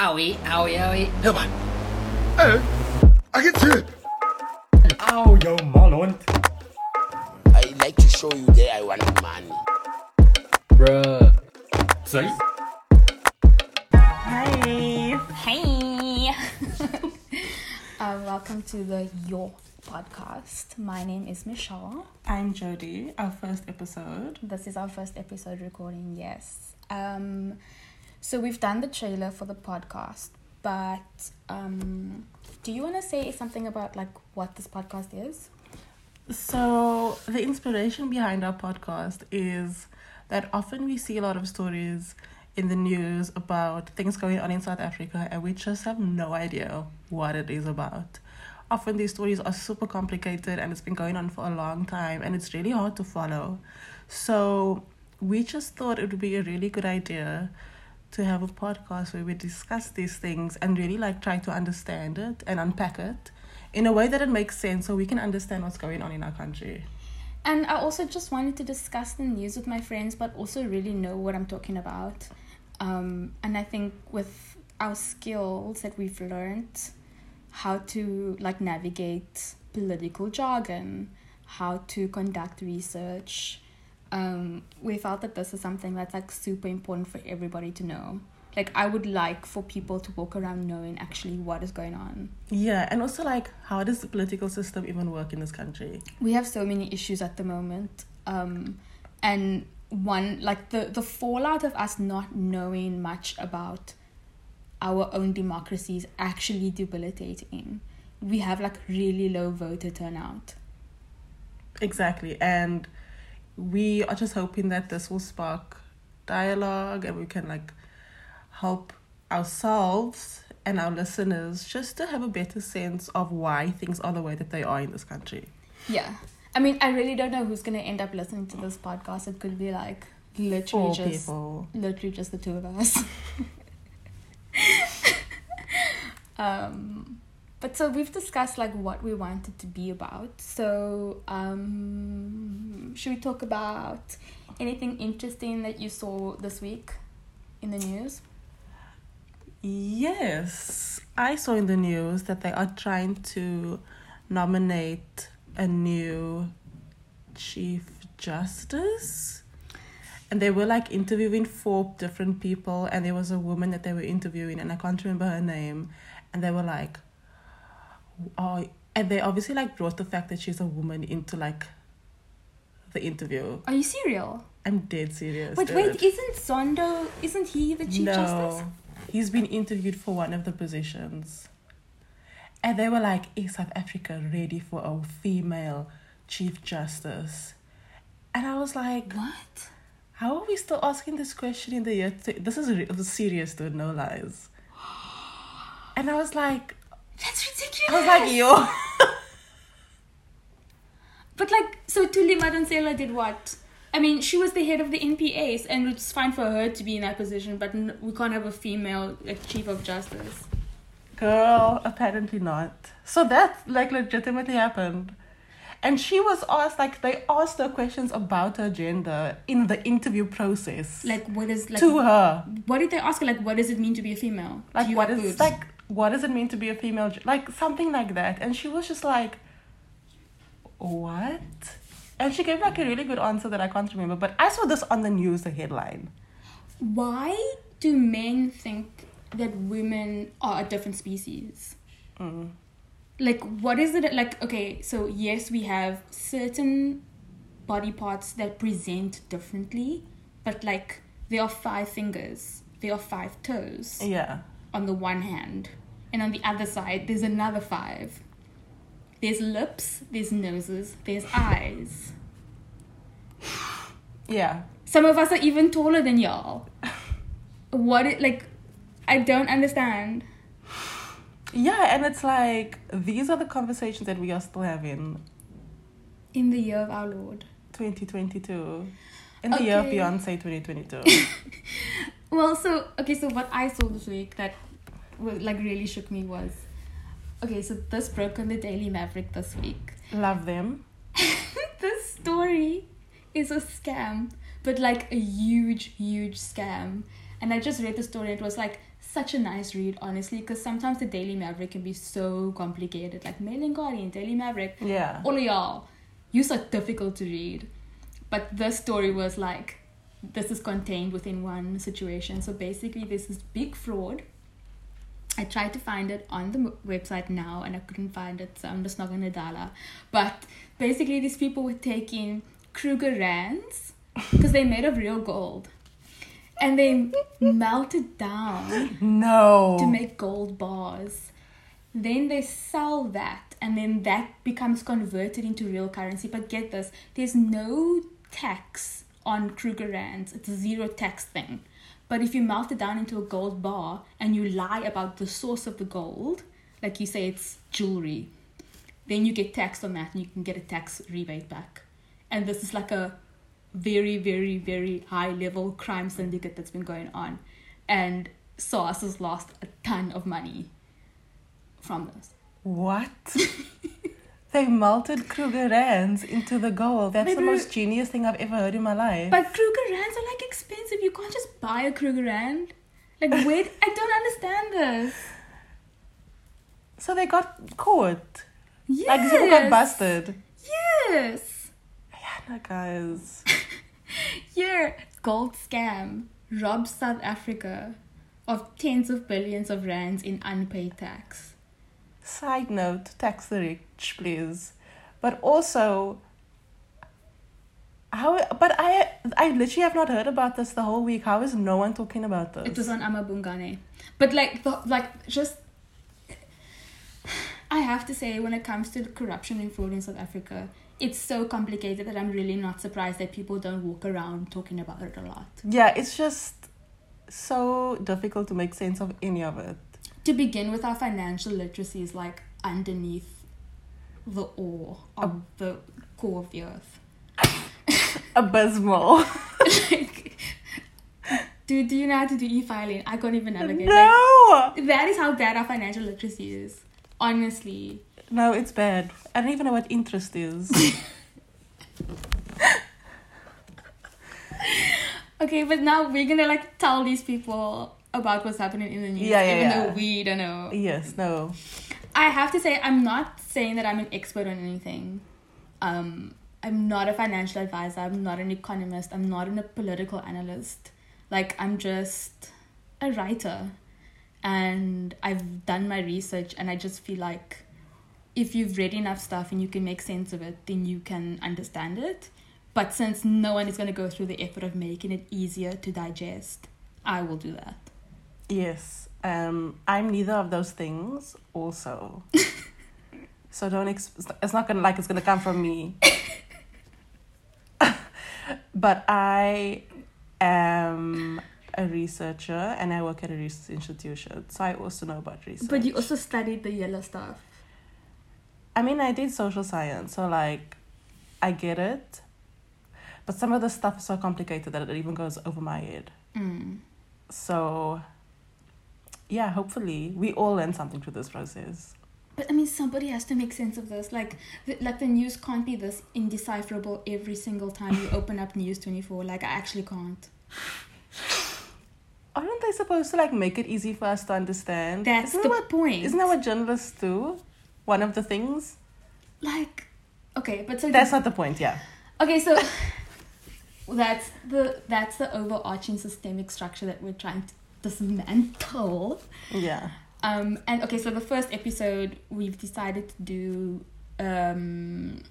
Owie, owie, owie. Hör mal. Äh, Agent Au, jou malhond. I like to show you that I want money. Bruh. Sorry? Hi. Hey! uh, welcome to the Your podcast. My name is Michelle. I'm Jody, our first episode. This is our first episode recording, yes. Um, so we've done the trailer for the podcast, but um, do you want to say something about like what this podcast is? So, the inspiration behind our podcast is that often we see a lot of stories in the news about things going on in South Africa and we just have no idea what it is about. Often these stories are super complicated and it's been going on for a long time and it's really hard to follow. So, we just thought it would be a really good idea to have a podcast where we discuss these things and really like try to understand it and unpack it in a way that it makes sense so we can understand what's going on in our country. And I also just wanted to discuss the news with my friends, but also really know what I'm talking about. Um, and I think with our skills that we've learned, how to like navigate political jargon, how to conduct research, um, we felt that this is something that's like super important for everybody to know. Like I would like for people to walk around knowing actually what is going on. Yeah, and also like how does the political system even work in this country? we have so many issues at the moment um and one like the the fallout of us not knowing much about our own democracy is actually debilitating we have like really low voter turnout Exactly. And we are just hoping that this will spark dialogue and we can like help ourselves and our listeners just to have a better sense of why things are the way that they are in this country. yeah i mean i really don't know who's gonna end up listening to this podcast it could be like literally Four just people. literally just the two of us. um, but so we've discussed like what we wanted to be about. So um, should we talk about anything interesting that you saw this week in the news? Yes, I saw in the news that they are trying to nominate a new chief justice. And they were like interviewing four different people, and there was a woman that they were interviewing, and I can't remember her name. And they were like, oh, and they obviously like brought the fact that she's a woman into like the interview. Are you serial? I'm dead serious. But wait, isn't Zondo? Isn't he the chief no, justice? he's been interviewed for one of the positions. And they were like, is South Africa ready for a female chief justice? And I was like, What? how are we still asking this question in the year? T- this is re- serious, dude, no lies. And I was like, That's ridiculous. I was like, yo. But like, so Thuli Madonsela did what? I mean, she was the head of the NPAs, and it's fine for her to be in that position, but we can't have a female like chief of justice. Girl, apparently not. So that like legitimately happened. And she was asked like they asked her questions about her gender in the interview process. Like, what is like? to her. What did they ask her? Like, what does it mean to be a female? Like what boobs? like what does it mean to be a female like something like that. And she was just like what? And she gave like a really good answer that I can't remember, but I saw this on the news the headline. Why do men think that women are a different species? Mm. Like, what is it like? Okay, so yes, we have certain body parts that present differently, but like there are five fingers, there are five toes Yeah. on the one hand, and on the other side, there's another five. There's lips, there's noses, there's eyes. Yeah. Some of us are even taller than y'all. What it like? I don't understand. Yeah, and it's like these are the conversations that we are still having In the year of our Lord. 2022. In the year of Okay. Beyonce 2022. Well, so okay, so what I saw this week that like really shook me was okay. So this broke on the Daily Maverick this week. Love them. this story is a scam, but like a huge, huge scam. And I just read the story. It was like such a nice read, honestly, because sometimes the Daily Maverick can be so complicated. Like Mail and Guardian, Daily Maverick, Yeah. all of y'all, you so difficult to read. But this story was like, this is contained within one situation. So basically, there's this big fraud. I tried to find it on the website now and I couldn't find it, so I'm just not gonna dial But basically, these people were taking Kruger Rands because they're made of real gold and they melted down No. to make gold bars. Then they sell that, and then that becomes converted into real currency. But get this there's no tax on Kruger Rands, it's a zero tax thing. But if you melt it down into a gold bar and you lie about the source of the gold, like you say it's jewelry, then you get taxed on that and you can get a tax rebate back. And this is like a very, very, very high level crime syndicate that's been going on. And SARS has lost a ton of money from this. What? they melted Kruger Rands into the gold. That's the most genius thing I've ever heard in my life. But Kruger Rands are like expensive. You can't just buy a Kruger Rand. Like, wait, I don't understand this. so they got caught. Yes. Like people got busted. Yes. Yeah, no, guys. Here, gold scam robs South Africa of tens of billions of rands in unpaid tax. Side note, tax the rich, please. But also, how? But I, I literally have not heard about this the whole week. How is no one talking about this? It was on amaBhungane. But like the like just I have to say when it comes to corruption and fraud in South Africa, it's so complicated that I'm really not surprised that people don't walk around talking about it a lot. yeah, it's just so difficult to make sense of any of it. To begin with our financial literacy is like underneath the ore of the core of the earth. Abysmal. like do, do you know how to do e-filing? I can't even navigate. no, Like, that is how bad our financial literacy is. Honestly. no, it's bad. I don't even know what interest is. Okay, but now we're gonna like tell these people about what's happening in the news, Yeah, yeah, even yeah. though we don't know. yes, no. I have to say, I'm not saying that I'm an expert on anything. Um, I'm not a financial advisor. I'm not an economist. I'm not a political analyst. Like I'm just a writer, and I've done my research, and I just feel like if you've read enough stuff and you can make sense of it, then you can understand it. But since no one is going to go through the effort of making it easier to digest, I will do that. Yes. Um, I'm neither of those things. Also, so don't. Ex- it's not gonna like it's gonna come from me. but I am a researcher and I work at a research institution, so I also know about research. But you also studied the yellow stuff. I mean, I did social science, so like, I get it. But some of the stuff is so complicated that it even goes over my head. Mm. So, yeah, hopefully we all learn something through this process. But I mean, somebody has to make sense of this. Like, the, like the news can't be this indecipherable every single time you open up News Twenty Four. Like, I actually can't. Aren't they supposed to like make it easy for us to understand? That's isn't the that what, point. Isn't that what journalists do? One of the things. like, okay, but so That's not the point. Yeah. okay, so that's the that's the overarching systemic structure that we're trying to dismantle. Yeah. Um, and okay, so the first episode we've decided to do um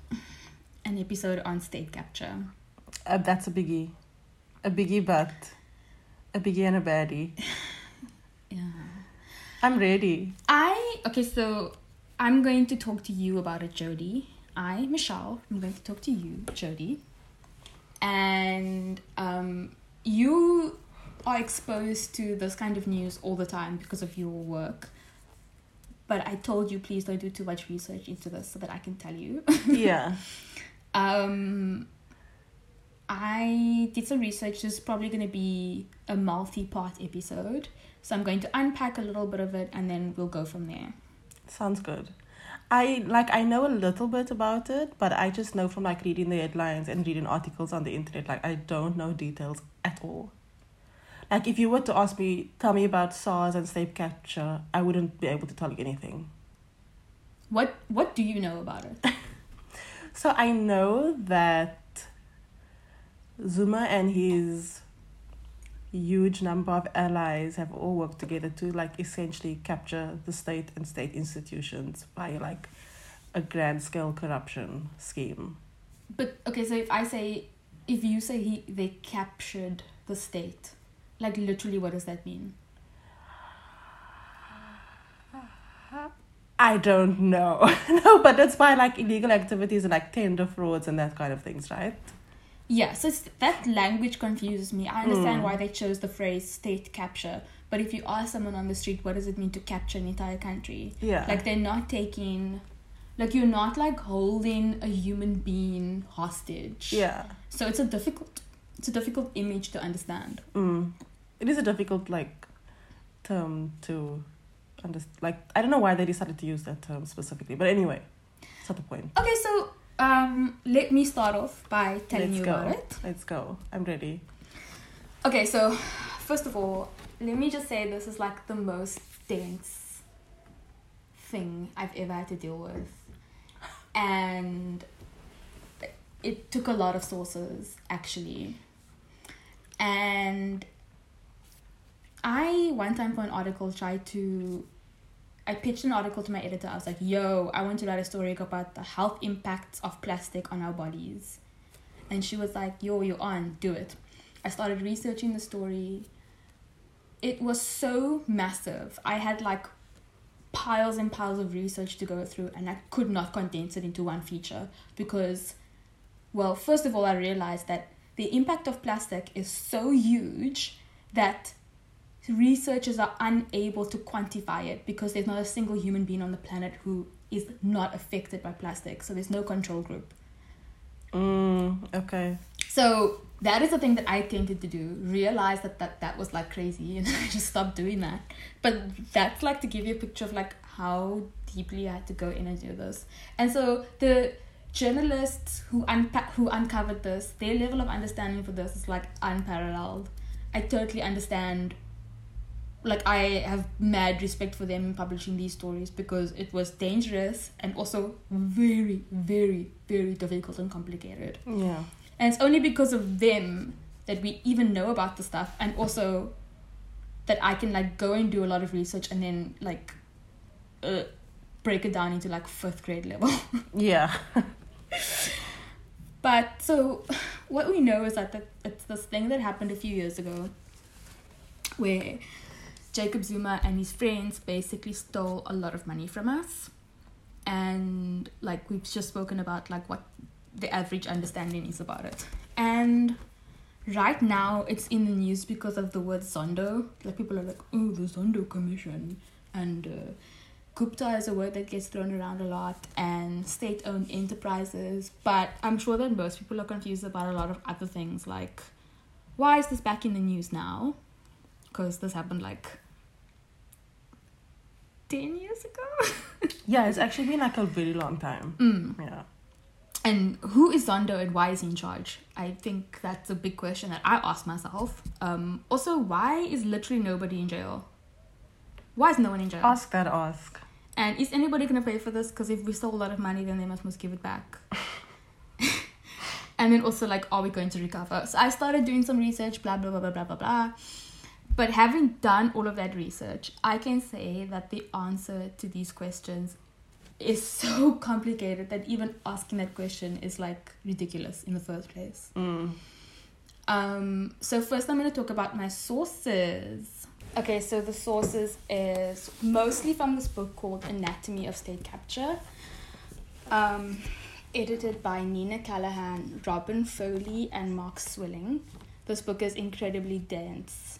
an episode on state capture. Uh, that's a biggie. A biggie, but a biggie and a baddie. Yeah. I'm ready. I okay, so I'm going to talk to you about it, Jody. I, Michelle, I'm going to talk to you, Jody. And um, you are exposed to this kind of news all the time because of your work. But I told you please don't do too much research into this so that I can tell you. Yeah. Um, I did some research. This is probably going to be a multi-part episode, so I'm going to unpack a little bit of it, and then we'll go from there. Sounds good. I like I know a little bit about it, but I just know from like reading the headlines and reading articles on the internet. Like I don't know details at all. Like if you were to ask me, tell me about SARS and state capture, I wouldn't be able to tell you anything. What What do you know about it? So I know that Zuma and his huge number of allies have all worked together to like essentially capture the state and state institutions by like a grand scale corruption scheme. But okay, so if I say, if you say he they captured the state, like literally, what does that mean? I don't know. no, but that's why like illegal activities and like tender frauds and that kind of things, right? Yeah, so it's, that language confuses me. I understand why they chose the phrase state capture, but if you ask someone on the street, what does it mean to capture an entire country? Yeah. Like they're not taking, like you're not like holding a human being hostage. yeah. So it's a difficult, it's a difficult image to understand. Mm. It is a difficult like term to understand. Like I don't know why they decided to use that term specifically, but anyway, that's not the point. Okay, so um, let me start off by telling Let's you go. about it. Let's go. I'm ready. Okay, so first of all, let me just say this is like the most dense thing I've ever had to deal with. And it took a lot of sources actually. And I one time for an article tried to I pitched an article to my editor. I was like, "Yo, I want to write a story about the health impacts of plastic on our bodies." And she was like, "Yo, you're on, do it." I started researching the story. It was so massive. I had like piles and piles of research to go through, and I could not condense it into one feature because, well, first of all, I realized that the impact of plastic is so huge that researchers are unable to quantify it because there's not a single human being on the planet who is not affected by plastic. So there's no control group. Mm, okay. So that is the thing that I tended to do. Realize that that, that was like crazy and I just stopped doing that. But that's like to give you a picture of like how deeply I had to go in and do this. And so the journalists who unpa- who uncovered this, their level of understanding for this is like unparalleled. I totally understand like I have mad respect for them publishing these stories because it was dangerous and also very, very, very difficult and complicated. Yeah. And it's only because of them that we even know about the stuff and also that I can like go and do a lot of research and then like uh, break it down into like fifth grade level. Yeah. but so what we know is that the, it's this thing that happened a few years ago where Jacob Zuma and his friends basically stole a lot of money from us. And like we've just spoken about like what the average understanding is about it. And right now it's in the news because of the word Zondo. Like people are like, oh, the Zondo Commission. And uh, Gupta is a word that gets thrown around a lot, and state owned enterprises. But I'm sure that most people are confused about a lot of other things like, why is this back in the news now? Because this happened like 10 years ago. Yeah, it's actually been like a very long time. Mm. Yeah. And who is Zondo and why is he in charge? I think that's a big question that I ask myself. Um, also, why is literally nobody in jail? Why is no one in jail? Ask that ask. And is anybody gonna pay for this? Because if we stole a lot of money, then they must must give it back. and then also like, are we going to recover? So I started doing some research, blah blah blah blah blah blah blah. But having done all of that research, I can say that the answer to these questions is so complicated that even asking that question is like ridiculous in the first place. Mm. Um, so first I'm going to talk about my sources. Okay, so the sources is mostly from this book called Anatomy of State Capture, um, edited by Nina Callaghan, Robyn Foley, and Mark Swilling. This book is incredibly dense,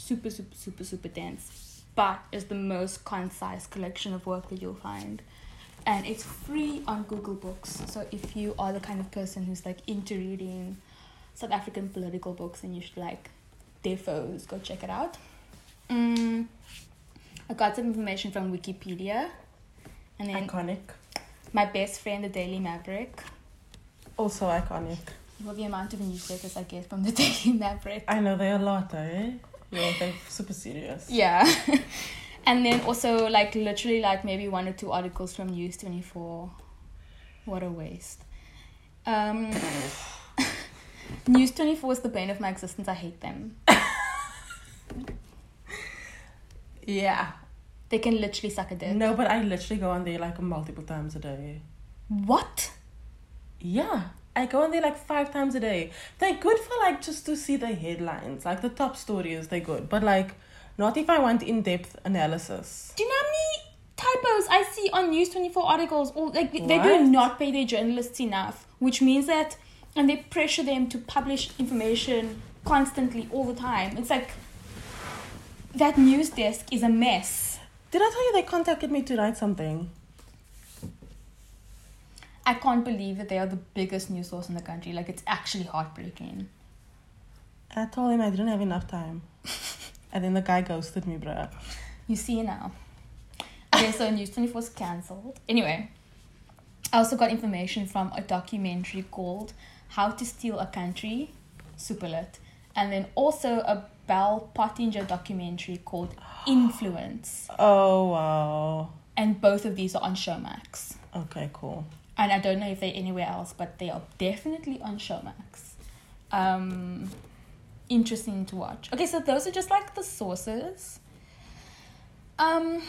super, super, super, super dense, but is the most concise collection of work that you'll find. And it's free on Google Books. So if you are the kind of person who's like into reading South African political books, and you should like defos. Go check it out. Mm, I got some information from Wikipedia, and then Iconic. my best friend, the Daily Maverick. Also iconic. Well, the amount of newspapers I get from the Daily Maverick. I know they're a lot, eh? Yeah, they're super serious. Yeah. and then also like literally like maybe one or two articles from News 24. What a waste. Um News 24 is the bane of my existence. I hate them. Yeah. They can literally suck a dick. No, but I literally go on there like multiple times a day. What? Yeah. I go on there like five times a day. They're good for like just to see the headlines. Like the top stories, they're good. But like not if I want in depth analysis. Do you know how many typos I see on News 24 articles? Or like they do not pay their journalists enough, which means that and they pressure them to publish information constantly all the time. It's like that news desk is a mess. Did I tell you they contacted me to write something? I can't believe that they are the biggest news source in the country. Like it's actually heartbreaking. I told him I didn't have enough time. and then the guy ghosted me, bruh. You see now. Okay, so News 24 is cancelled. Anyway, I also got information from a documentary called How to Steal a Country, super lit. And then also a Bell Pottinger documentary called Influence. Oh wow. And both of these are on Showmax. Okay, cool. And I don't know if they're anywhere else, but they are definitely on Showmax. Um, interesting to watch. Okay, so those are just like the sources. Um,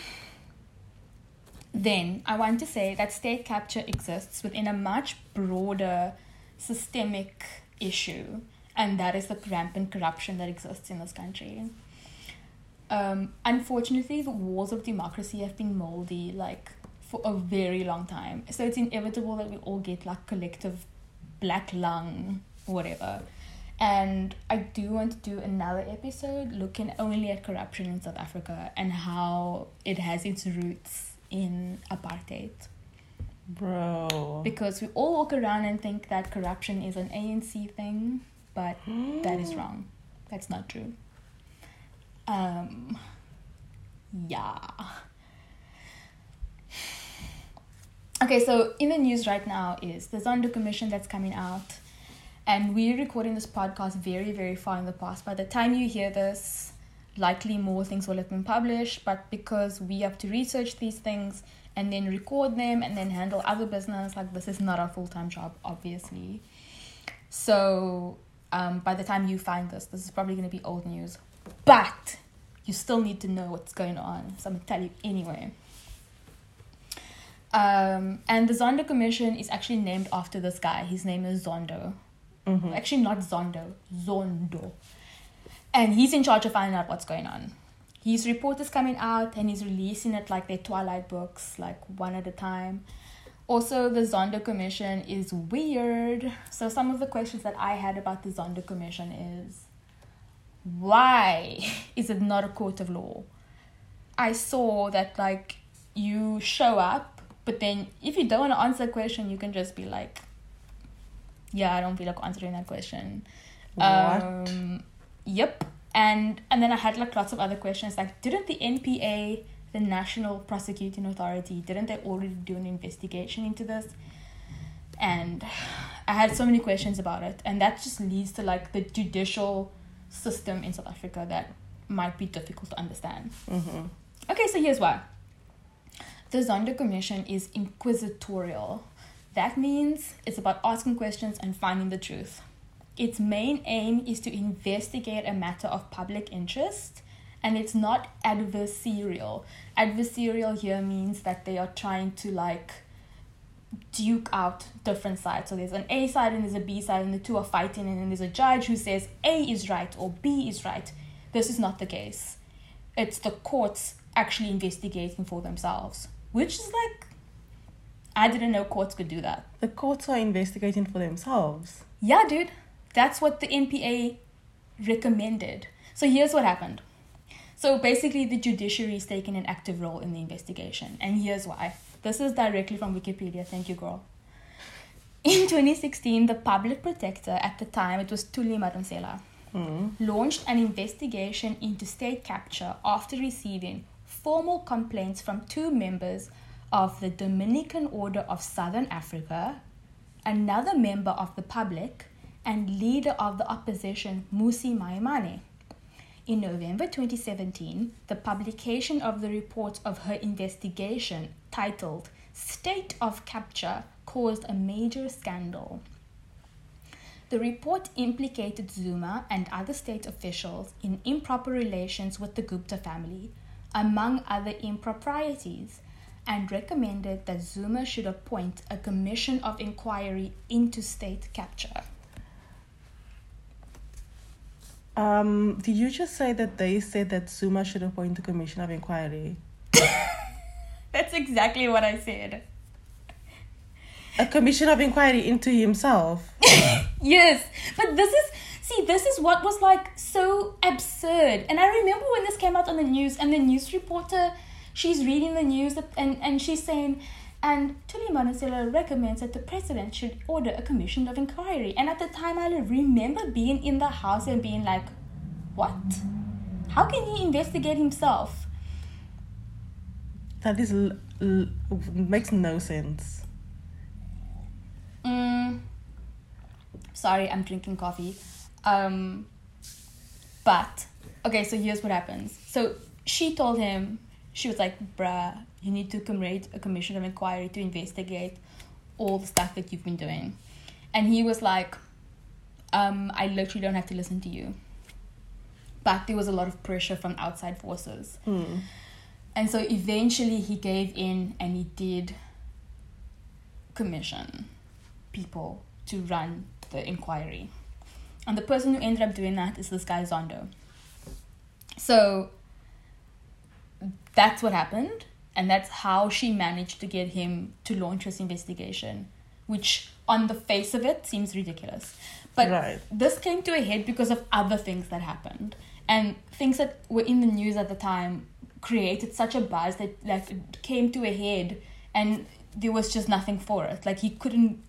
then I want to say that state capture exists within a much broader systemic issue, and that is the rampant corruption that exists in this country. Um, unfortunately, the walls of democracy have been moldy, like for a very long time. So it's inevitable that we all get like collective black lung, whatever. And I do want to do another episode looking only at corruption in South Africa and how it has its roots in apartheid. Bro. Because we all walk around and think that corruption is an ANC thing, but that is wrong. That's not true. Um, yeah. Okay, so in the news right now is the Zondo Commission that's coming out, and we're recording this podcast very, very far in the past. By the time you hear this, likely more things will have been published, but because we have to research these things and then record them and then handle other business, like this is not our full time job, obviously. So, um, by the time you find this, this is probably going to be old news, but you still need to know what's going on, so I'm going to tell you anyway. Um, and the Zondo Commission is actually named after this guy. His name is Zondo. Mhm. Actually, not Zondo, Zondo. And he's in charge of finding out what's going on. His report is coming out and he's releasing it like their Twilight books, like one at a time. Also, the Zondo Commission is weird. So, some of the questions that I had about the Zondo Commission is why is it not a court of law? I saw that, like, you show up, but then if you don't want to answer a question, you can just be like, yeah, I don't feel like answering that question. What? Um, yep. And and then I had like lots of other questions like didn't the NPA, the National Prosecuting Authority, didn't they already do an investigation into this? And I had so many questions about it, and that just leads to like the judicial system in South Africa that might be difficult to understand. Mhm. Okay, so here's why. The Zondo Commission is inquisitorial. That means it's about asking questions and finding the truth. Its main aim is to investigate a matter of public interest and it's not adversarial. Adversarial here means that they are trying to like duke out different sides. So there's an A side and there's a B side, and the two are fighting, and then there's a judge who says A is right or B is right. This is not the case. It's the courts actually investigating for themselves, which is like, I didn't know courts could do that. The courts are investigating for themselves. Yeah, dude. That's what the NPA recommended. So here's what happened. So basically, the judiciary is taking an active role in the investigation, and here's why. This is directly from Wikipedia. Thank you, girl. In 2016, the public protector at the time, it was Thuli Madonsela, Mm. launched an investigation into state capture after receiving formal complaints from two members of the Dominican Order of Southern Africa, another member of the public, and leader of the opposition, Mmusi Maimane. In November 2017, the publication of the report of her investigation, titled State of Capture, caused a major scandal. The report implicated Zuma and other state officials in improper relations with the Gupta family, among other improprieties, and recommended that Zuma should appoint a commission of inquiry into state capture. Um, did you just say that they said that Zuma should appoint a commission of inquiry? That's exactly what I said. A commission of inquiry into himself? Yes, but this is see, this is what was like so absurd. And I remember when this came out on the news, and the news reporter, she's reading the news, and and she's saying, and Thuli Monasela recommends that the president should order a commission of inquiry. And at the time, I remember being in the house and being like, what? How can he investigate himself? That is l- l- makes no sense. Mm, sorry, I'm drinking coffee. Um, but okay, so here's what happens. So she told him she was like, "Bruh, you need to create a commission of inquiry to investigate all the stuff that you've been doing," and he was like, um, "I literally don't have to listen to you." But there was a lot of pressure from outside forces. Hmm. And so eventually he gave in and he did commission people to run the inquiry. And the person who ended up doing that is this guy Zondo. So that's what happened, and that's how she managed to get him to launch this investigation, which on the face of it seems ridiculous. But Right. this came to a head because of other things that happened. And things that were in the news at the time created such a buzz that like it came to a head and there was just nothing for it. Like he couldn't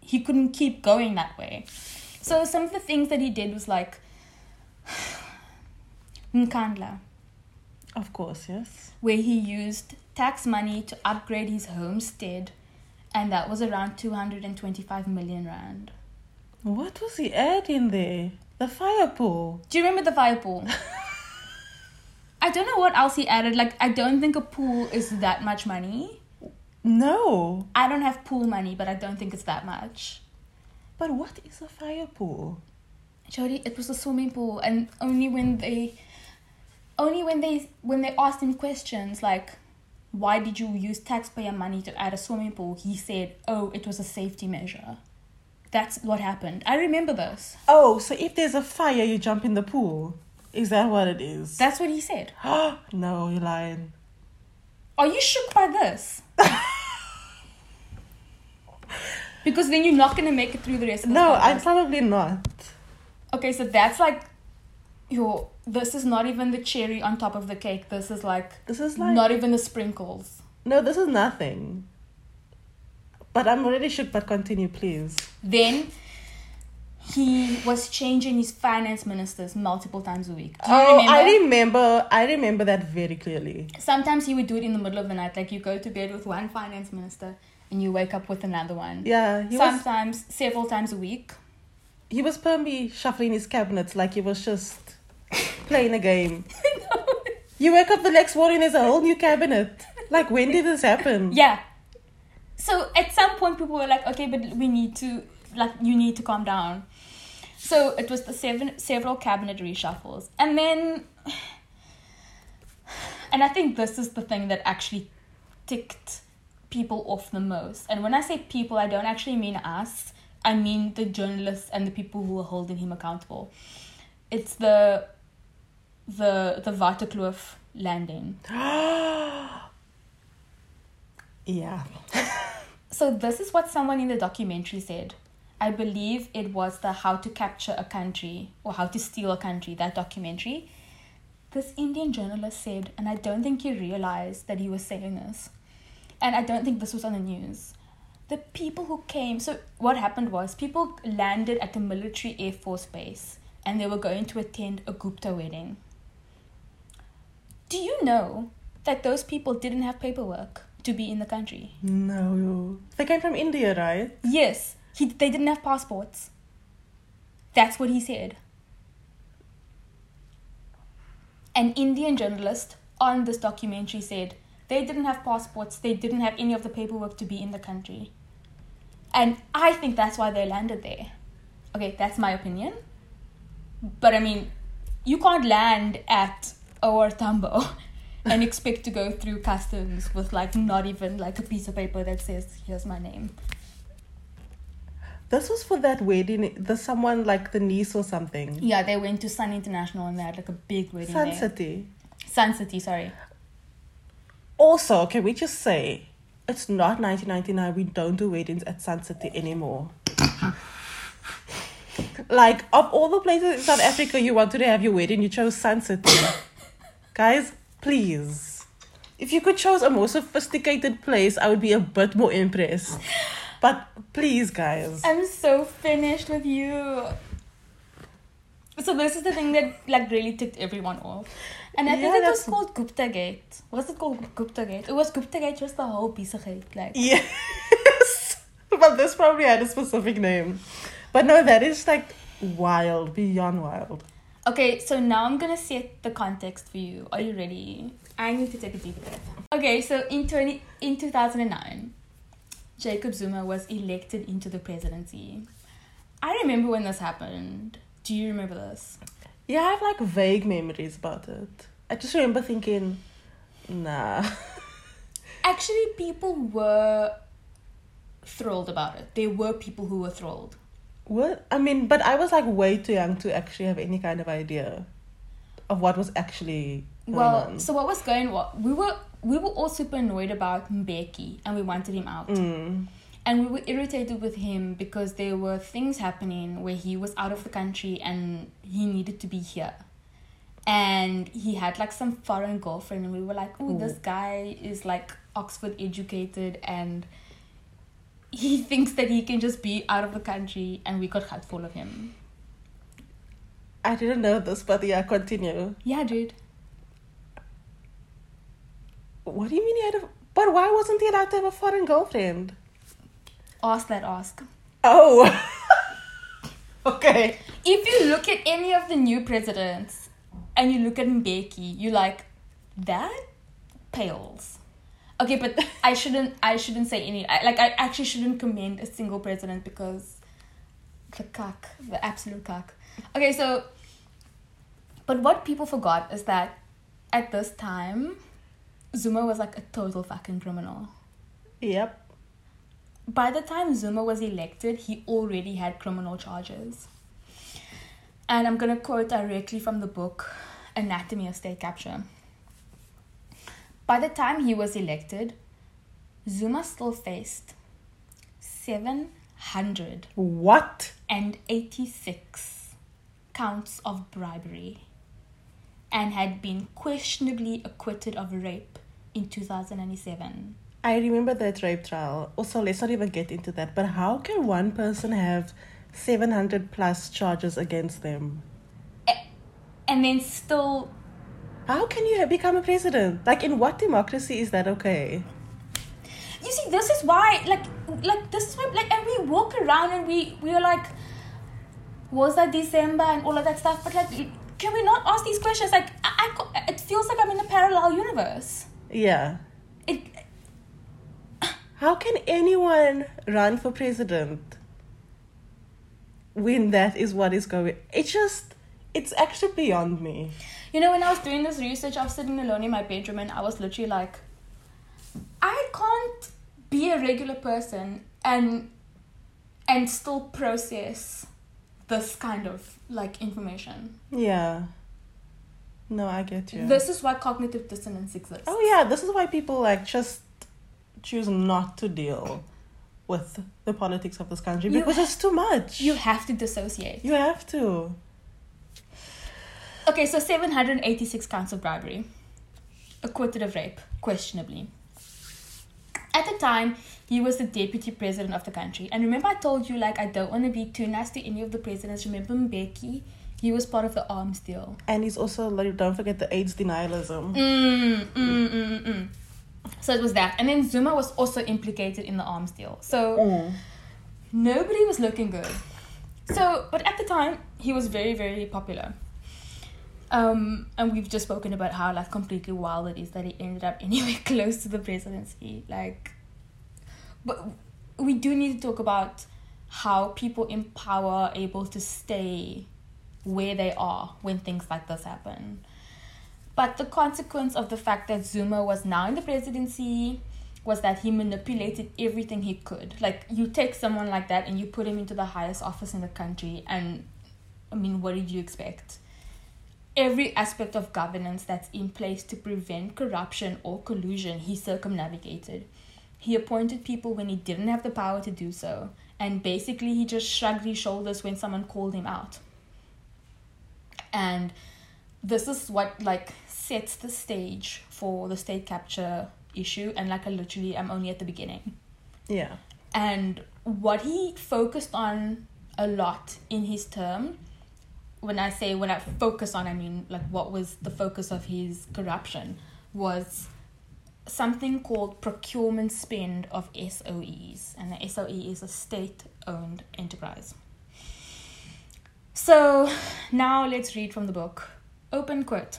he couldn't keep going that way. So some of the things that he did was like Nkandla, Of course, yes. where he used tax money to upgrade his homestead, and that was around 225 million rand. What was he adding there? The fire pool. Do you remember the fire pool? I don't know what else he added. Like, I don't think a pool is that much money. No. I don't have pool money, but I don't think it's that much. But what is a fire pool? Jody, it was a swimming pool, and only when they, only when they when they asked him questions like, why did you use taxpayer money to add a swimming pool? He said, oh, it was a safety measure. That's what happened. I remember this. Oh, so if there's a fire, you jump in the pool. Is that what it is? That's what he said. no, you're lying. Are you shook by this? because then you're not gonna make it through the rest of the No, I'm probably not. Okay, so that's like your. This is not even the cherry on top of the cake. This is like This is like not even the sprinkles. no, this is nothing. But I'm already shook. But continue, please. Then he was changing his finance ministers multiple times a week. Oh, remember? I remember. I remember that very clearly. Sometimes he would do it in the middle of the night. Like you go to bed with one finance minister and you wake up with another one. Yeah, he was. Sometimes several times a week. He was permanently shuffling his cabinets like he was just playing a game. You wake up the next morning, there's a whole new cabinet. Like, when did this happen? Yeah. So at some point, people were like, "Okay, but we need to like you need to calm down." So it was the seven several cabinet reshuffles, and then, and I think this is the thing that actually ticked people off the most. And when I say people, I don't actually mean us. I mean the journalists and the people who are holding him accountable. It's the the the Waterkloof landing. Yeah. So this is what someone in the documentary said. I believe it was the How to Capture a Country or How to Steal a Country, that documentary. This Indian journalist said, and I don't think he realized that he was saying this. And I don't think this was on the news. The people who came, so what happened was people landed at the military air force base and they were going to attend a Gupta wedding. Do you know that those people didn't have paperwork to be in the country? No. They came from India, right? Yes, he, they didn't have passports. That's what he said. an Indian journalist on this documentary said they didn't have passports, they didn't have any of the paperwork to be in the country. And I think that's why they landed there. Okay, that's my opinion. But I mean, you can't land at OR Tambo and expect to go through customs with like not even like a piece of paper that says, here's my name. This was for that wedding. The someone like the niece or something. Yeah, they went to Sun International and they had like a big wedding Sun there. City. Sun City, sorry. Also, can we just say it's not 1999? We don't do weddings at Sun City anymore. like of all the places in South Africa you wanted to have your wedding, you chose Sun City. Guys, please. If you could choose a more sophisticated place, I would be a bit more impressed. But please, guys. I'm so finished with you. So this is the thing that like really ticked everyone off. And I think Yeah, it was called Gupta Gate. Was it called Gupta Gate? It was Gupta Gate just the whole piece of hate. Like Yes. but this probably had a specific name. But no, that is like wild, beyond wild. Okay, so now I'm gonna set the context for you. Are you ready? I need to take a deep breath. Okay, so in twenty in two thousand and nine, Jacob Zuma was elected into the presidency. I remember when this happened. Do you remember this? Yeah, I have like vague memories about it. I just remember thinking, nah. Actually, people were thrilled about it. There were people who were thrilled. What? I mean, but I was like way too young to actually have any kind of idea of what was actually going Well, on. so what was going on? We were we were all super annoyed about Mbeki and we wanted him out. Mm. And we were irritated with him because there were things happening where he was out of the country and he needed to be here. And he had like some foreign girlfriend, and we were like, oh, this guy is like Oxford educated and he thinks that he can just be out of the country, and we got hurtful of him. I didn't know this, but yeah, continue. Yeah, dude. What do you mean he had a. But why wasn't he allowed to have a foreign girlfriend? Ask that ask. Oh! okay. If you look at any of the new presidents and you look at Mbeki, you like that pales. Okay, but I shouldn't. I shouldn't say any. I, like I actually shouldn't commend a single president because the cuck, the absolute cuck. Okay, so, but what people forgot is that at this time, Zuma was like a total fucking criminal. Yep. By the time Zuma was elected, he already had criminal charges. And I'm going to quote directly from the book Anatomy of State Capture. By the time he was elected, Zuma still faced 786 What? and 86 counts of bribery and had been questionably acquitted of rape in 2007. I remember that rape trial. Also, let's not even get into that. But how can one person have 700 plus charges against them? And then still How can you become a president? Like, in what democracy is that okay? you see this is why like like this is why like and we walk around and we we are like was that december and all of that stuff but like can we not ask these questions like I, I it feels like i'm in a parallel universe Yeah. it How can anyone run for president when that is what is going? It's just, it's actually beyond me. you know when i was doing this research i was sitting alone in my bedroom and i was literally like i can't be a regular person and and still process this kind of like information Yeah. No, I get you. this is why cognitive dissonance exists oh yeah, this is why people like just choose not to deal with the politics of this country because it's too much. you have to dissociate you have to. Okay, so 786 counts of bribery. Acquitted of rape, questionably. At the time, he was the deputy president of the country. And remember, I told you, like, I don't want to be too nice to any of the presidents. Remember Mbeki? He was part of the arms deal. And he's also like, don't forget the AIDS denialism. Mm, mm, mm, mm, mm. So it was that. And then Zuma was also implicated in the arms deal. So Mm. nobody was looking good. So, but at the time, he was very, very popular. Um, and we've just spoken about how like completely wild it is that he ended up anywhere close to the presidency. Like, but we do need to talk about how people in power are able to stay where they are when things like this happen. But the consequence of the fact that Zuma was now in the presidency was that he manipulated everything he could. Like you take someone like that and you put him into the highest office in the country and I mean what did you expect? Every aspect of governance that's in place to prevent corruption or collusion he circumnavigated. He appointed people when he didn't have the power to do so, and basically he just shrugged his shoulders when someone called him out. And this is what like sets the stage for the state capture issue and like I literally am only at the beginning. Yeah. And what he focused on a lot in his term, when I say when I focus on, I mean like what was the focus of his corruption was something called procurement spend of SOEs, and the SOE is a state owned enterprise. So now let's read from the book. Open quote.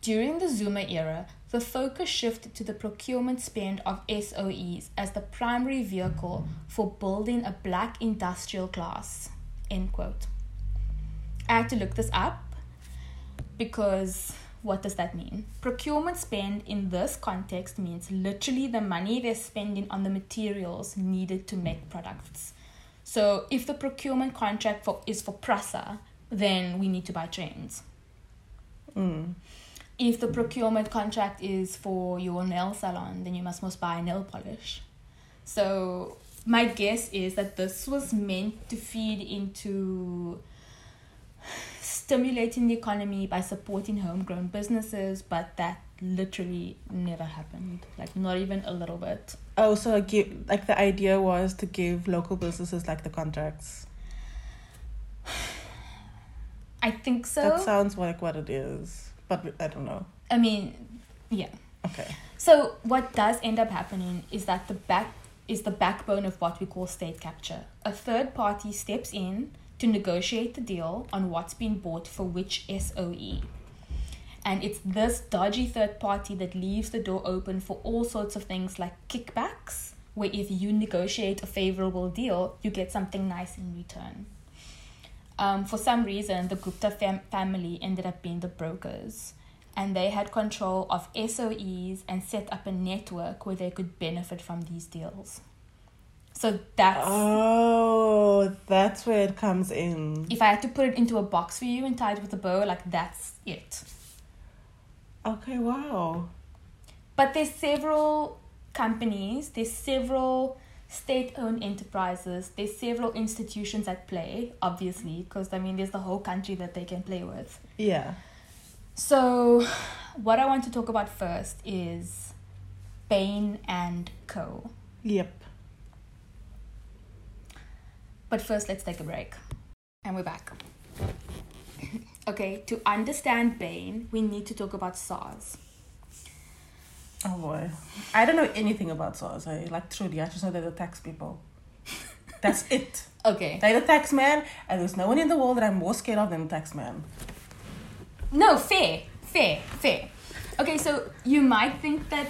During the Zuma era, the focus shifted to the procurement spend of SOEs as the primary vehicle for building a black industrial class. End quote. I had to look this up because what does that mean? Procurement spend in this context means literally the money they're spending on the materials needed to make products. So if the procurement contract for is for Prasa, then we need to buy trains. Mm. If the procurement contract is for your nail salon, then you must must buy nail polish. So my guess is that this was meant to feed into stimulating the economy by supporting homegrown businesses, but that literally never happened. Like not even a little bit. Oh, so give like the idea was to give local businesses like the contracts. I think so. That sounds like what it is, but I don't know. I mean, yeah. Okay. So what does end up happening is that the back is the backbone of what we call state capture. A third party steps in to negotiate the deal on what's been bought for which SOE. And it's this dodgy third party that leaves the door open for all sorts of things like kickbacks, where if you negotiate a favorable deal, you get something nice in return. Um, for some reason, the Gupta fam- family ended up being the brokers, and they had control of SOEs and set up a network where they could benefit from these deals. So that's Oh, that's where it comes in. if I had to put it into a box for you and tie it with a bow, like that's it. Okay, wow. But there's several companies, there's several state-owned enterprises, there's several institutions at play, obviously, because I mean there's the whole country that they can play with. Yeah. So, what I want to talk about first is Bain and Co. Yep. But first, let's take a break. And we're back. okay, to understand Bain, we need to talk about SARS. Oh boy. I don't know anything about SARS. I like truly. I just know they're the tax people. That's it. Okay. They're the tax man, and there's no one in the world that I'm more scared of than the tax man. No, fair, fair, fair. Okay, so you might think that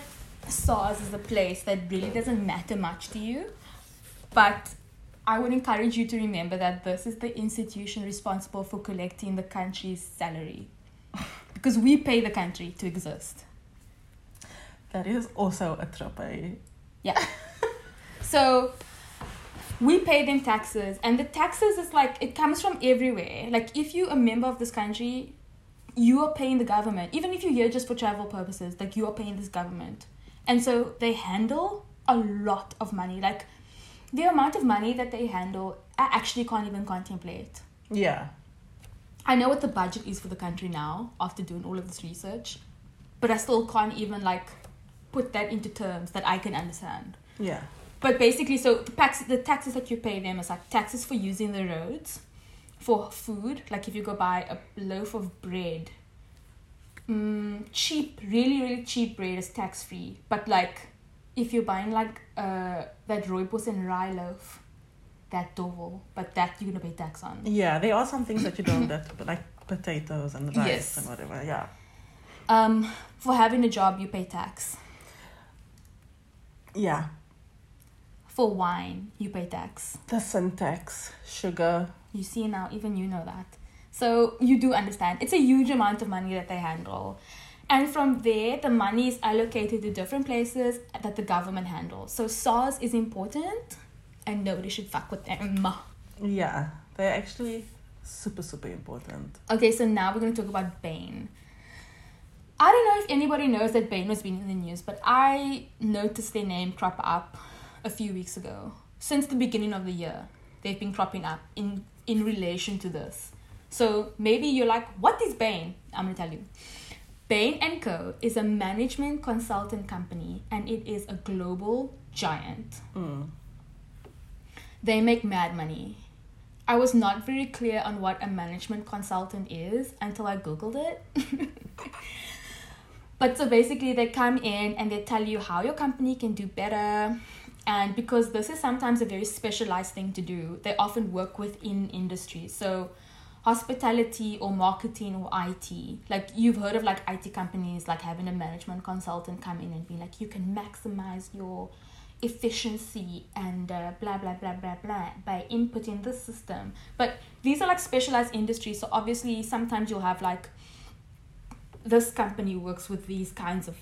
SARS is a place that really doesn't matter much to you, but I would encourage you to remember that this is the institution responsible for collecting the country's salary. Because we pay the country to exist. That is also a trope. eh? Yeah. so we pay them taxes, and the taxes is like it comes from everywhere. Like if you're a member of this country, you are paying the government. Even if you're here just for travel purposes, like you are paying this government. And so they handle a lot of money. Like the amount of money that they handle, I actually can't even contemplate. Yeah. I know what the budget is for the country now after doing all of this research, but I still can't even like put that into terms that I can understand. Yeah. But basically, so the, tax, the taxes that you pay them is like taxes for using the roads, for food. Like if you go buy a loaf of bread, mm, cheap, really, really cheap bread is tax free. But like if you're buying like uh, that rooibos and rye loaf, that double, but that you're gonna pay tax on. Yeah, there are some things that you don't that but like potatoes and rice Yes. and whatever. Yeah. Um, for having a job, you pay tax. Yeah. For wine, you pay tax. The sin tax, sugar. You see now, even you know that. So you do understand. It's a huge amount of money that they handle. And from there, the money is allocated to different places that the government handles. So SARS is important and nobody should fuck with them. Yeah. They're actually super, super important. Okay, so now we're going to talk about Bain. I don't know if anybody knows that Bain was been in the news, but I noticed their name crop up a few weeks ago. Since the beginning of the year, they've been cropping up in in relation to this. So maybe you're like, what is Bain? I'm gonna tell you. Bain and Co is a management consultant company, and it is a global giant. Mm. They make mad money. I was not very clear on what a management consultant is until I googled it. but so basically, they come in and they tell you how your company can do better. And because this is sometimes a very specialized thing to do, they often work within industries. So, hospitality or marketing or IT. Like, you've heard of like IT companies like having a management consultant come in and be like, you can maximize your efficiency and uh, blah blah blah blah blah by inputting this system but these are like specialized industries so obviously sometimes you'll have like this company works with these kinds of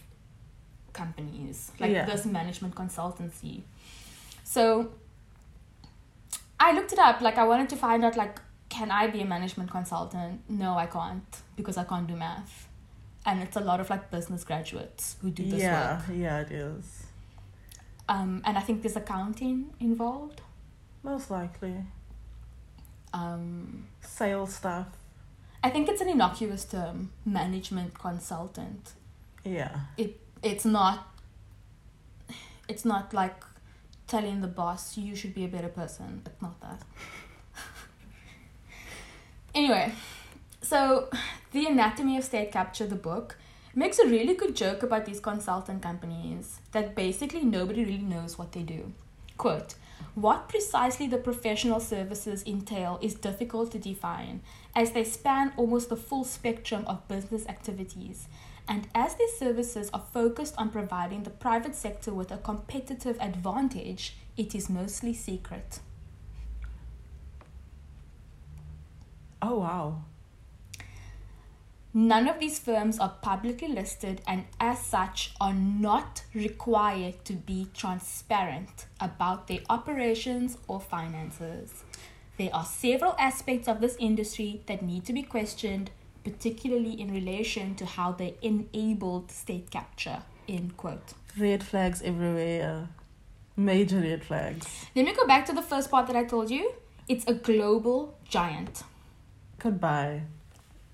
companies like Yeah. this management consultancy so i looked it up like i wanted to find out like can i be a management consultant no i can't because i can't do math and it's a lot of like business graduates who do this yeah, work yeah, it is. um, and I think there's accounting involved. Most likely. Um, Sales stuff. I think it's an innocuous term, management consultant. Yeah. It it's not. It's not like telling the boss you should be a better person. It's not that. Anyway, so the anatomy of state capture, the book, makes a really good joke about these consultant companies that basically nobody really knows what they do. Quote, what precisely the professional services entail is difficult to define, as they span almost the full spectrum of business activities, and as their services are focused on providing the private sector with a competitive advantage, it is mostly secret. Oh wow. None of these firms are publicly listed and, as such, are not required to be transparent about their operations or finances. There are several aspects of this industry that need to be questioned, particularly in relation to how they enabled state capture. End quote. Red flags everywhere. Major red flags. Let me go back to the first part that I told you. It's a global giant. Goodbye.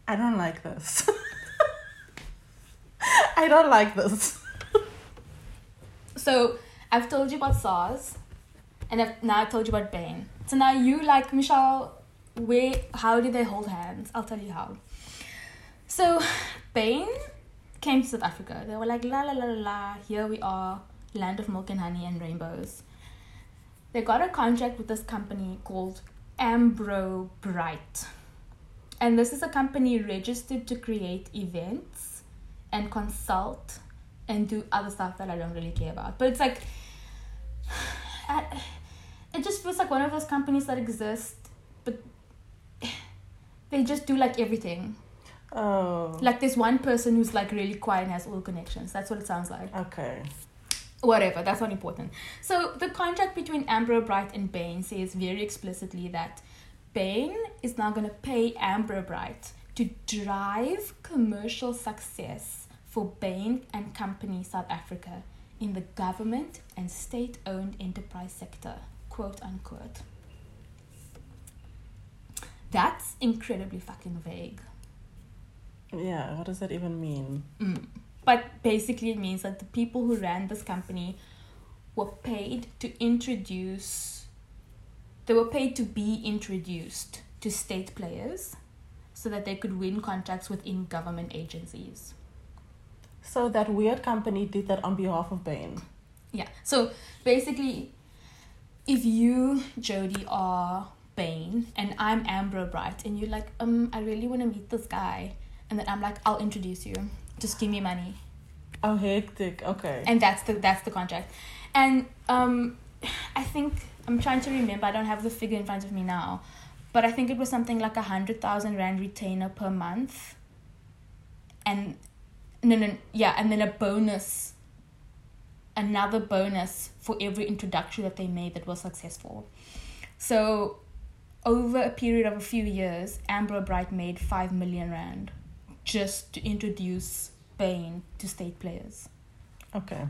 I don't like this. I don't like this. So I've told you about SARS, and I've now I told you about Bain. So now you like Michelle, where how did they hold hands? I'll tell you how. So Bain came to South Africa. They were like la la la la la. Here we are, land of milk and honey and rainbows. They got a contract with this company called Ambro Bright. And this is a company registered to create events and consult and do other stuff that I don't really care about. But it's like, I, it just feels like one of those companies that exist, but they just do like everything. Oh. Like there's one person who's like really quiet and has all connections. That's what it sounds like. Okay. Whatever, that's not important. So the contract between Ambrobrite and Bain says very explicitly that Bain is now going to pay Ambrobrite to drive commercial success for Bain and Company South Africa in the government and state owned enterprise sector, quote unquote. That's incredibly fucking vague. Yeah, what does that even mean? Mm. But basically, it means that the people who ran this company were paid to introduce, they were paid to be introduced to state players so that they could win contracts within government agencies. So that weird company did that on behalf of Bain. Yeah. So basically, if you, Jody, are Bain and I'm Ambrobrite and you're like, um, I really want to meet this guy, and then I'm like, I'll introduce you. Just give me money, Oh, hectic. Okay. and that's the that's the contract. And um, I think I'm trying to remember. I don't have the figure in front of me now, but I think it was something like a hundred thousand rand retainer per month. And no, no, yeah, and then a bonus. Another bonus for every introduction that they made that was successful. So, over a period of a few years, Ambrobrite made five million rand just to introduce Bain to state players. okay.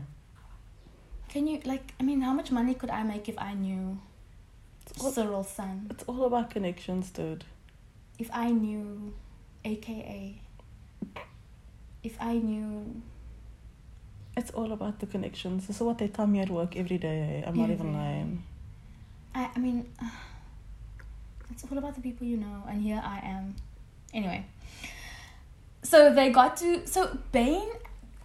Can you like? I mean, how much money could I make if I knew all- Cyril's son? It's all about connections, dude. If I knew, AKA. If I knew, It's all about the connections. This is what they tell me at work every day. Eh? I'm not even lying. I I mean, it's all about the people you know, and here I am. Anyway, so they got to so Bain,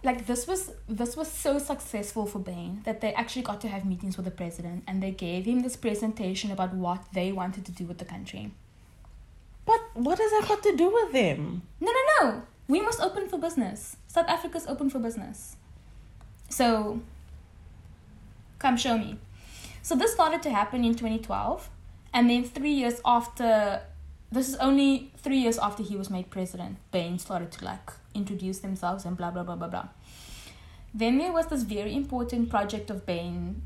like this was this was so successful for Bain that they actually got to have meetings with the president, and they gave him this presentation about what they wanted to do with the country. But what has that got to do with them? No, no, no. We must open for business. South Africa's open for business. So, come show me. So, this started to happen in 2012. And then, three years after, this is only three years after he was made president, Bain started to like introduce themselves and blah, blah, blah, blah, blah. Then there was this very important project of Bain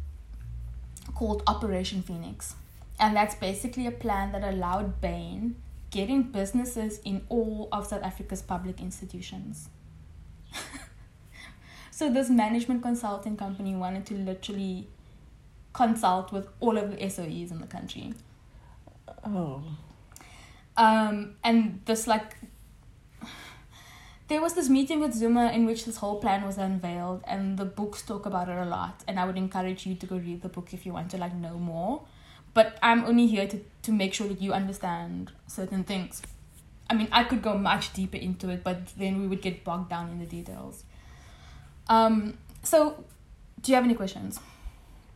called Operation Phoenix. And that's basically a plan that allowed Bain getting businesses in all of South Africa's public institutions. so this management consulting company wanted to literally consult with all of the SOEs in the country. Oh. Um, and this like there was this meeting with Zuma in which this whole plan was unveiled and the books talk about it a lot and I would encourage you to go read the book if you want to like know more. But I'm only here to, to make sure that you understand certain things. I mean I could go much deeper into it, but then we would get bogged down in the details. Um so do you have any questions?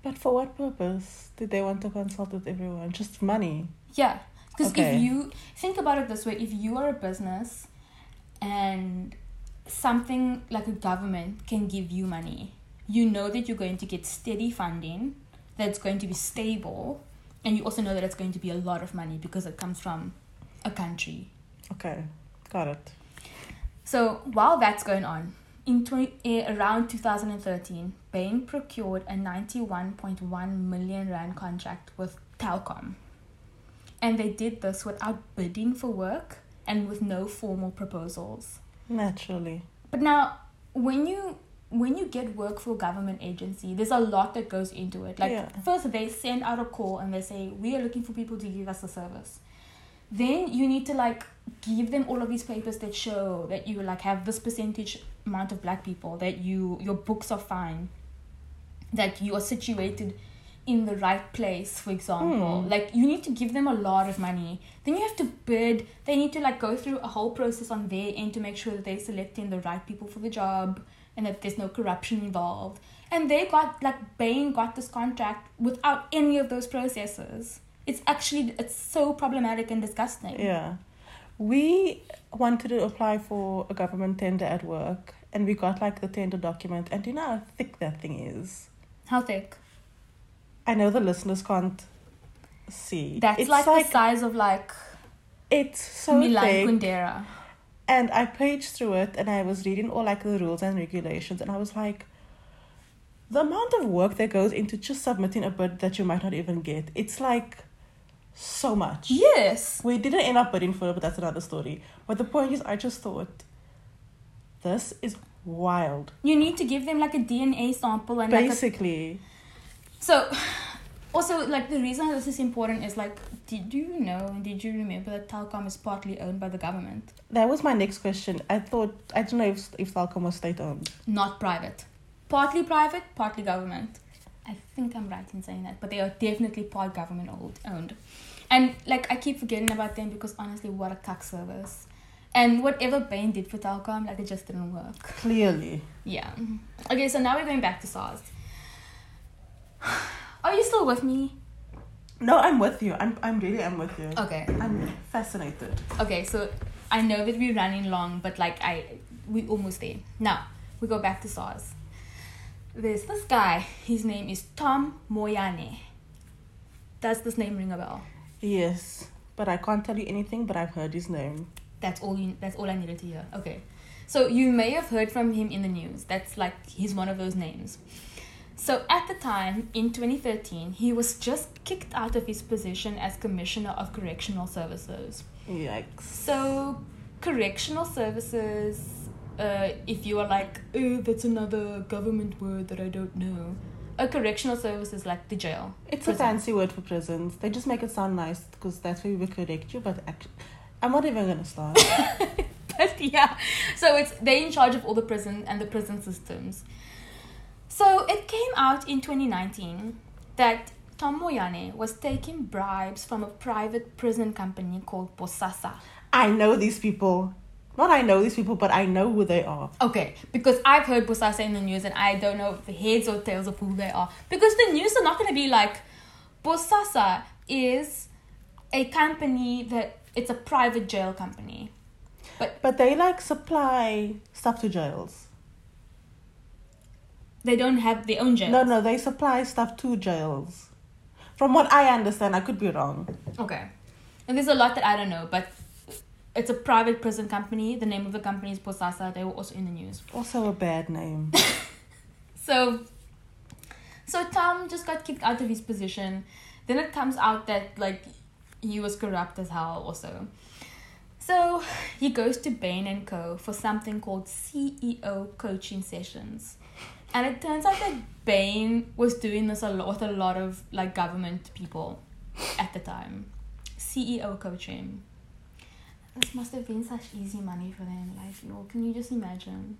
But for what purpose did they want to consult with everyone? Just money. Yeah, because Okay. if you think about it this way, if you are a business and something like a government can give you money, you know that you're going to get steady funding, that's going to be stable, and you also know that it's going to be a lot of money because it comes from a country. Okay. Got it. So while that's going on, in 20, eh, around 2013, Bain procured a 91.1 million rand contract with Telkom. And they did this without bidding for work and with no formal proposals. Naturally. But now, when you when you get work for a government agency, there's a lot that goes into it. Like Yeah. first they send out a call and they say, We are looking for people to give us a service. Then you need to like give them all of these papers that show that you like have this percentage amount of black people, that you your books are fine, that you are situated in the right place, for example. Hmm. Like you need to give them a lot of money. Then you have to bid. They need to like go through a whole process on their end to make sure that they're selecting the right people for the job and that there's no corruption involved. And they got like Bain got this contract without any of those processes. It's actually it's so problematic and disgusting. Yeah. We wanted to apply for a government tender at work and we got like the tender document and do you know how thick that thing is? How thick? I know the listeners can't see. That's it's like, the size of like it's so Milan thick. Kundera. And I paged through it and I was reading all like the rules and regulations and I was like the amount of work that goes into just submitting a bid that you might not even get. It's like so much. Yes. We didn't end up bidding for it, but that's another story. But the point is I just thought this is wild. You need to give them like a DNA sample and like a Basically. So, also, like, the reason this is important is, like, did you know and did you remember that Telkom is partly owned by the government? That was my next question. I thought I don't know if if Telkom was state owned. Not private. Partly private, partly government. I think I'm right in saying that, but they are definitely part government owned- owned. And, like, I keep forgetting about them because, honestly, what a cuck service. And whatever Bain did for Telkom, like, it just didn't work. Clearly. Yeah. Okay, so now we're going back to SARS. Are you still with me? No, I'm with you. I'm I'm really I'm with you. Okay. I'm fascinated. Okay, so I know that we're running long, but like I, we almost there. Now we go back to SARS. There's this guy. His name is Tom Moyane. Does this name ring a bell? Yes, but I can't tell you anything. But I've heard his name. That's all. You, that's all I needed to hear. Okay, so you may have heard from him in the news. That's like he's one of those names. So at the time, in 2013, he was just kicked out of his position as Commissioner of Correctional Services. Yikes. So, correctional services, uh, if you are like, oh, that's another government word that I don't know. A correctional service is like the jail. It's Prison. a fancy word for prisons. They just make it sound nice because that's where we correct you. But actually, I'm not even gonna start. But yeah, so it's they're in charge of all the prison and the prison systems. So it came out in 2019 that Tom Moyane was taking bribes from a private prison company called Bosasa. I know these people. Not I know these people, but I know who they are. Okay, because I've heard Bosasa in the news and I don't know the heads or tails of who they are. Because the news are not going to be like, Bosasa is a company that it's a private jail company. But, But they like supply stuff to jails. They don't have their own jails. No, no, they supply stuff to jails. From what I understand, I could be wrong. Okay. And there's a lot that I don't know, but it's a private prison company. The name of the company is Bosasa. They were also in the news. Also a bad name. So, so Tom just got kicked out of his position. Then it comes out that like he was corrupt as hell also. So he goes to Bain and Co for something called CEO coaching sessions. And it turns out that Bain was doing this a lot with a lot of like government people at the time. CEO coaching. This must have been such easy money for them. Like, yo, can you just imagine?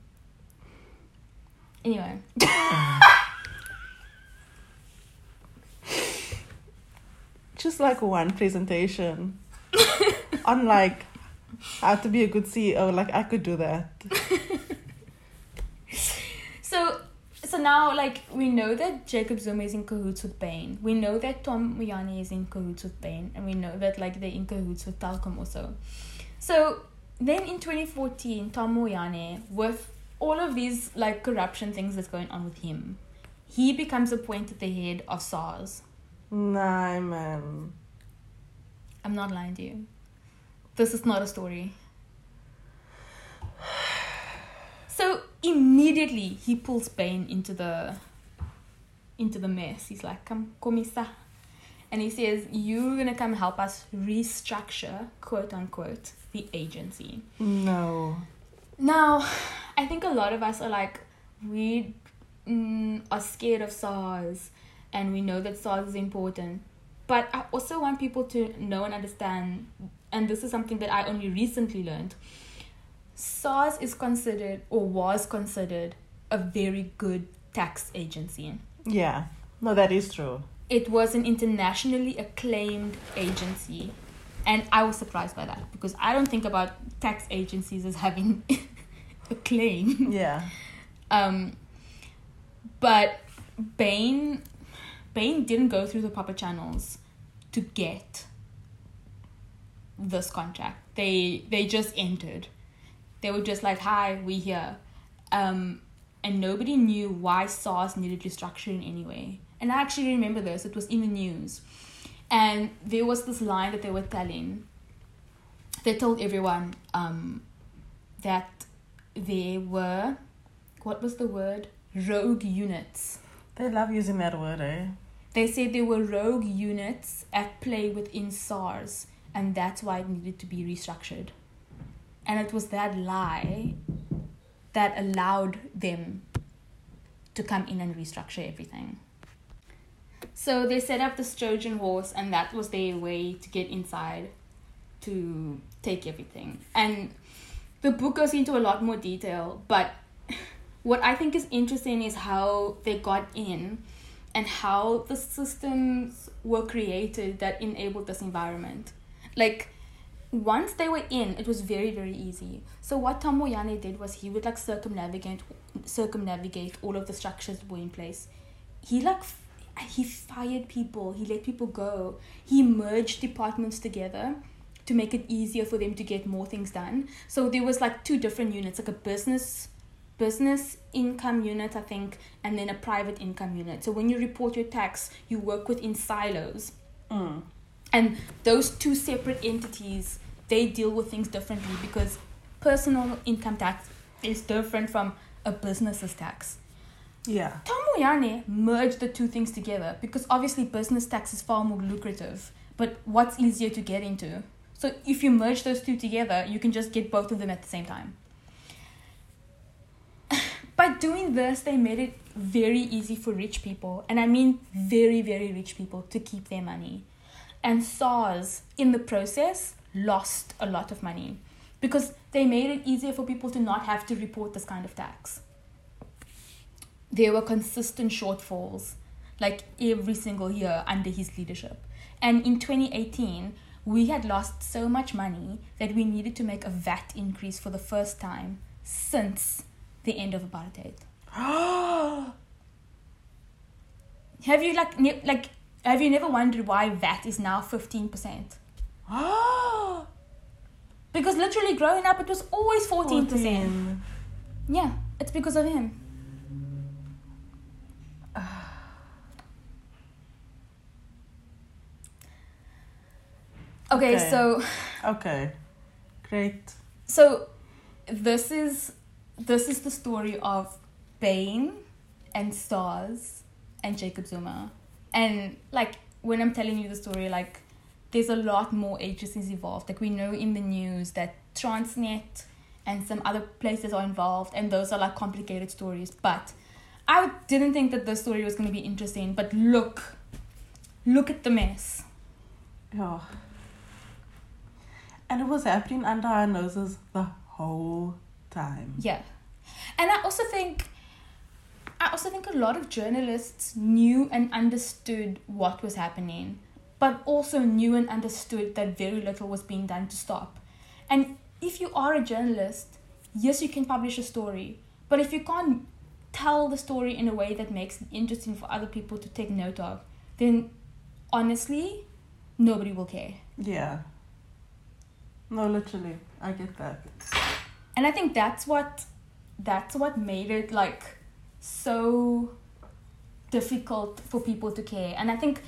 Anyway, Just like one presentation. on like how to be a good CEO. Like I could do that. so now like we know that Jacob Zuma is in cahoots with Bain. We know that Tom Moyane is in cahoots with Bain, and we know that like they're in cahoots with Telkom also. So then in 2014, Tom Moyane, with all of these like corruption things that's going on with him, he becomes appointed the head of SARS. Nah, man. I'm not lying to you. This is not a story. So immediately he pulls Bain into the into the mess. He's like, "Come, komisa," and he says, "You're gonna come help us restructure, quote unquote, the agency." No. Now, I think a lot of us are like, we mm, are scared of SARS, and we know that SARS is important. But I also want people to know and understand, and this is something that I only recently learned. SARS is considered or was considered a very good tax agency. Yeah. No, that is true. It was an internationally acclaimed agency. And I was surprised by that because I don't think about tax agencies as having acclaim. Yeah. Um, but Bain, Bain didn't go through the proper channels to get this contract. They they just entered. They were just like, "Hi, we here," um, and nobody knew why SARS needed restructuring anyway. And I actually remember this. It was in the news, and there was this line that they were telling. They told everyone um, that there were, what was the word? Rogue units. They love using that word, eh? They said there were rogue units at play within SARS, and that's why it needed to be restructured. And it was that lie that allowed them to come in and restructure everything. So they set up this Trojan horse, and that was their way to get inside to take everything. And the book goes into a lot more detail, but what I think is interesting is how they got in and how the systems were created that enabled this environment. Like once they were in, it was very very easy. So what Tom did was he would like circumnavigate circumnavigate all of the structures that were in place. He like f- he fired people. He let people go. He merged departments together to make it easier for them to get more things done. So there was like two different units, like a business business income unit, I think, and then a private income unit. So when you report your tax, you work within silos. Mm. And those two separate entities, they deal with things differently because personal income tax is different from a business's tax. Yeah. Tom Moyane merged the two things together because obviously business tax is far more lucrative, but what's easier to get into? So if you merge those two together, you can just get both of them at the same time. By doing this, they made it very easy for rich people, and I mean very, very rich people, to keep their money. And SARS, in the process, lost a lot of money because they made it easier for people to not have to report this kind of tax there were consistent shortfalls like every single year under his leadership. And in 2018, we had lost so much money that we needed to make a VAT increase for the first time since the end of apartheid. Have you like ne- like have you never wondered why VAT is now 15%? Because literally growing up it was always 14%. 14. Yeah, it's because of him. okay, Okay. so Okay. Great. so this is this is the story of Bain and SARS and Jacob Zuma. And like when I'm telling you the story, like there's a lot more agencies involved. Like we know in the news that Transnet and some other places are involved, and those are like complicated stories. But I didn't think that the story was going to be interesting. But look, look at the mess. Yeah. And it was happening under our noses the whole time. Yeah. And I also think I also think a lot of journalists knew and understood what was happening, but also knew and understood that very little was being done to stop. And if you are a journalist, yes, you can publish a story, but if you can't tell the story in a way that makes it interesting for other people to take note of, then honestly, nobody will care. Yeah. No, literally. I get that. and i think that's what that's what made it like so difficult for people to care and i think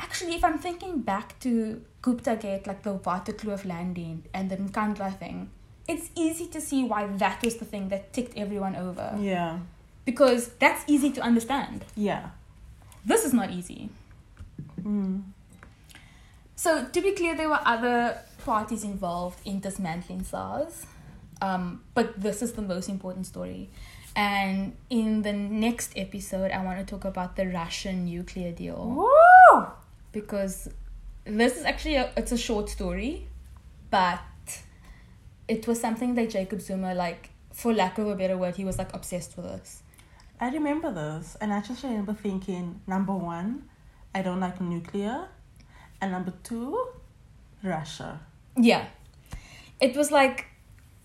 actually if i'm thinking back to gupta gate like the waterkloof landing and the nkandla thing it's easy to see why that was the thing that ticked everyone over Yeah. because that's easy to understand Yeah. this is not easy Mm. So to be clear, there were other parties involved in dismantling SARS, um, but this is the most important story. And in the next episode, I want to talk about the Russian nuclear deal Woo! because this is actually a, it's a short story, but it was something that Jacob Zuma like, for lack of a better word, he was like obsessed with this. I remember this, and I just remember thinking number one, I don't like nuclear, and number two, Russia. Yeah, it was like,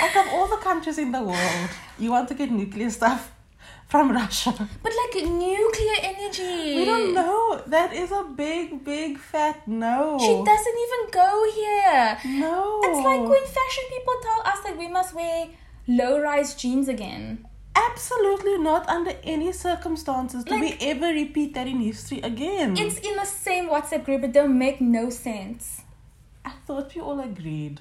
Like of all the countries in the world, you want to get nuclear stuff from Russia. but like nuclear energy. We don't know. That is a big, big fat no. She doesn't even go here. No. It's like when fashion people tell us that we must wear low rise jeans again. Absolutely not under any circumstances do Like- we ever repeat that in history again. It's in the same WhatsApp group, it don't make no sense. I thought we all agreed.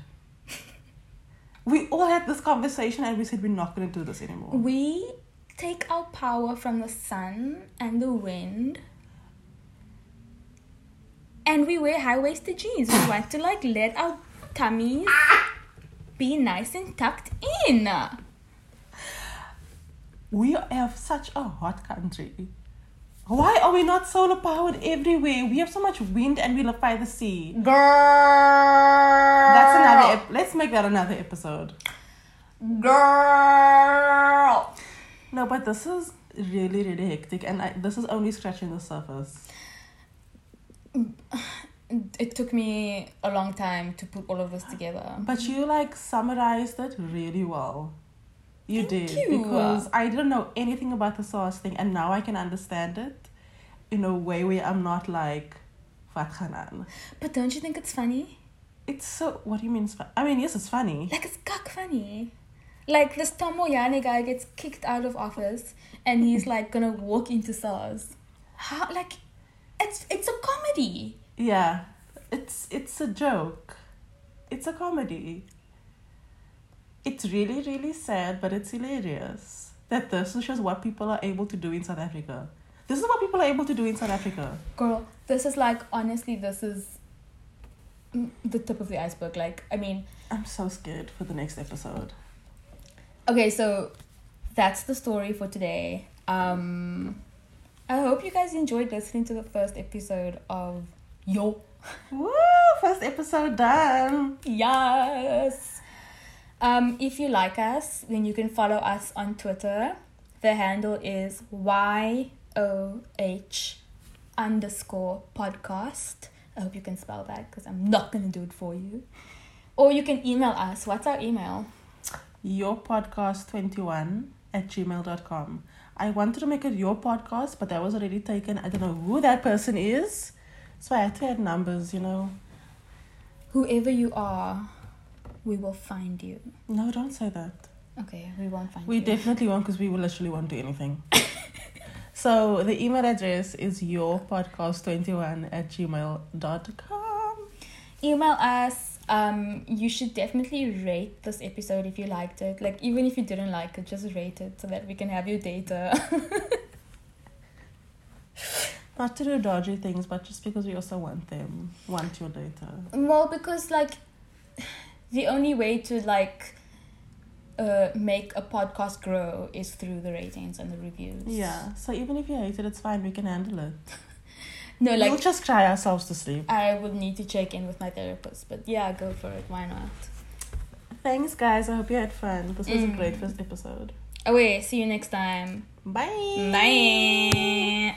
We all had this conversation and we said we're not going to do this anymore. We take our power from the sun and the wind. And we wear high waisted jeans. We want to like let our tummies be nice and tucked in. We have such a hot country. Why are we not solar powered everywhere? We have so much wind and we live by the sea. Girl. That's another. Ep- let's make that another episode. girl. No, but this is really, really hectic, and I, this is only scratching the surface. Mm, it took me a long time to put all of this together. But you like summarized it really well. You Thank did you. because I didn't know anything about the SARS thing, and now I can understand it in a way where I'm not like, "Wat gaan aan?" But don't you think it's funny? It's so. What do you mean? I mean, yes, it's funny. Like it's cock funny. Like this Tom Moyane guy gets kicked out of office and he's like gonna walk into SARS. How like it's it's a comedy. Yeah, it's it's a joke. It's a comedy. It's really really sad, but it's hilarious that this is just what people are able to do in South Africa. This is what people are able to do in South Africa. Girl, this is like honestly this is the tip of the iceberg. Like I mean, I'm so scared for the next episode. okay, so that's the story for today. Um I hope you guys enjoyed listening to the first episode of Yo Woo! First episode done. Yes. Um, if you like us, then you can follow us on Twitter. The handle is Y O H underscore podcast. I hope you can spell that because I'm not gonna do it for you. Or you can email us. What's our email? Your podcast 21 at gmail.com. I wanted to make it your podcast, but that was already taken. I don't know who that person is. So I had to add numbers, you know. Whoever you are, we will find you. No, don't say that. Okay, we won't find We you. We definitely won't because we will literally won't do anything. so the email address is yourpodcast21 at gmail.com. email us um you should definitely rate this episode if you liked it like even if you didn't like it just rate it so that we can have your data Not to do dodgy things, but just because we also want them, want your data. well because like the only way to like uh make a podcast grow is through the ratings and the reviews Yeah, so even if you hate it, it's fine. We can handle it. no like we'll just cry ourselves to sleep. i would need to check in with my therapist but yeah go for it why not Thanks, guys. I hope you had fun. This was a Mm. great first episode. okay see you next time Bye. bye